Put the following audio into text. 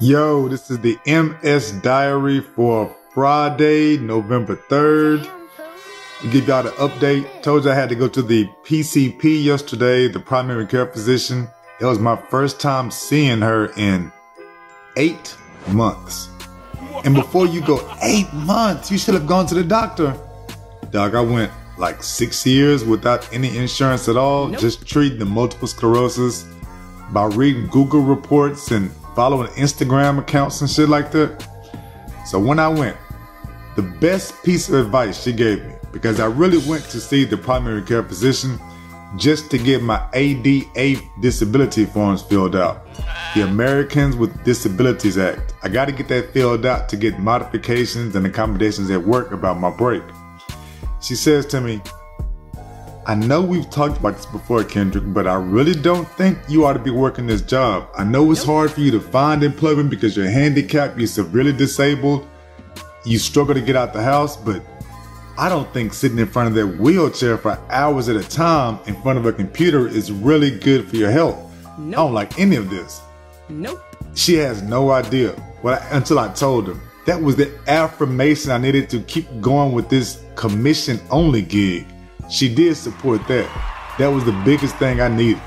Yo, this is the MS Diary for Friday, November 3rd. To give y'all the update, told you I had to go to the PCP yesterday, the primary care physician. It was my first time seeing her in eight months. And before you go eight months, you should have gone to the doctor. Dog, I went like six years without any insurance at all, nope. just treating the multiple sclerosis by reading Google reports and following Instagram accounts and shit like that. So when I went, the best piece of advice she gave me, because I really went to see the primary care physician just to get my ADA disability forms filled out. The Americans with Disabilities Act. I got to get that filled out to get modifications and accommodations at work about my break. She says to me, I know we've talked about this before, Kendrick, but I really don't think you ought to be working this job. I know it's hard for you to find employment because you're handicapped, you're severely disabled, you struggle to get out the house, but I don't think sitting in front of that wheelchair for hours at a time in front of a computer is really good for your health. Nope. I don't like any of this. Nope. She has no idea. Well, until I told her. That was the affirmation I needed to keep going with this commission only gig. She did support that. That was the biggest thing I needed.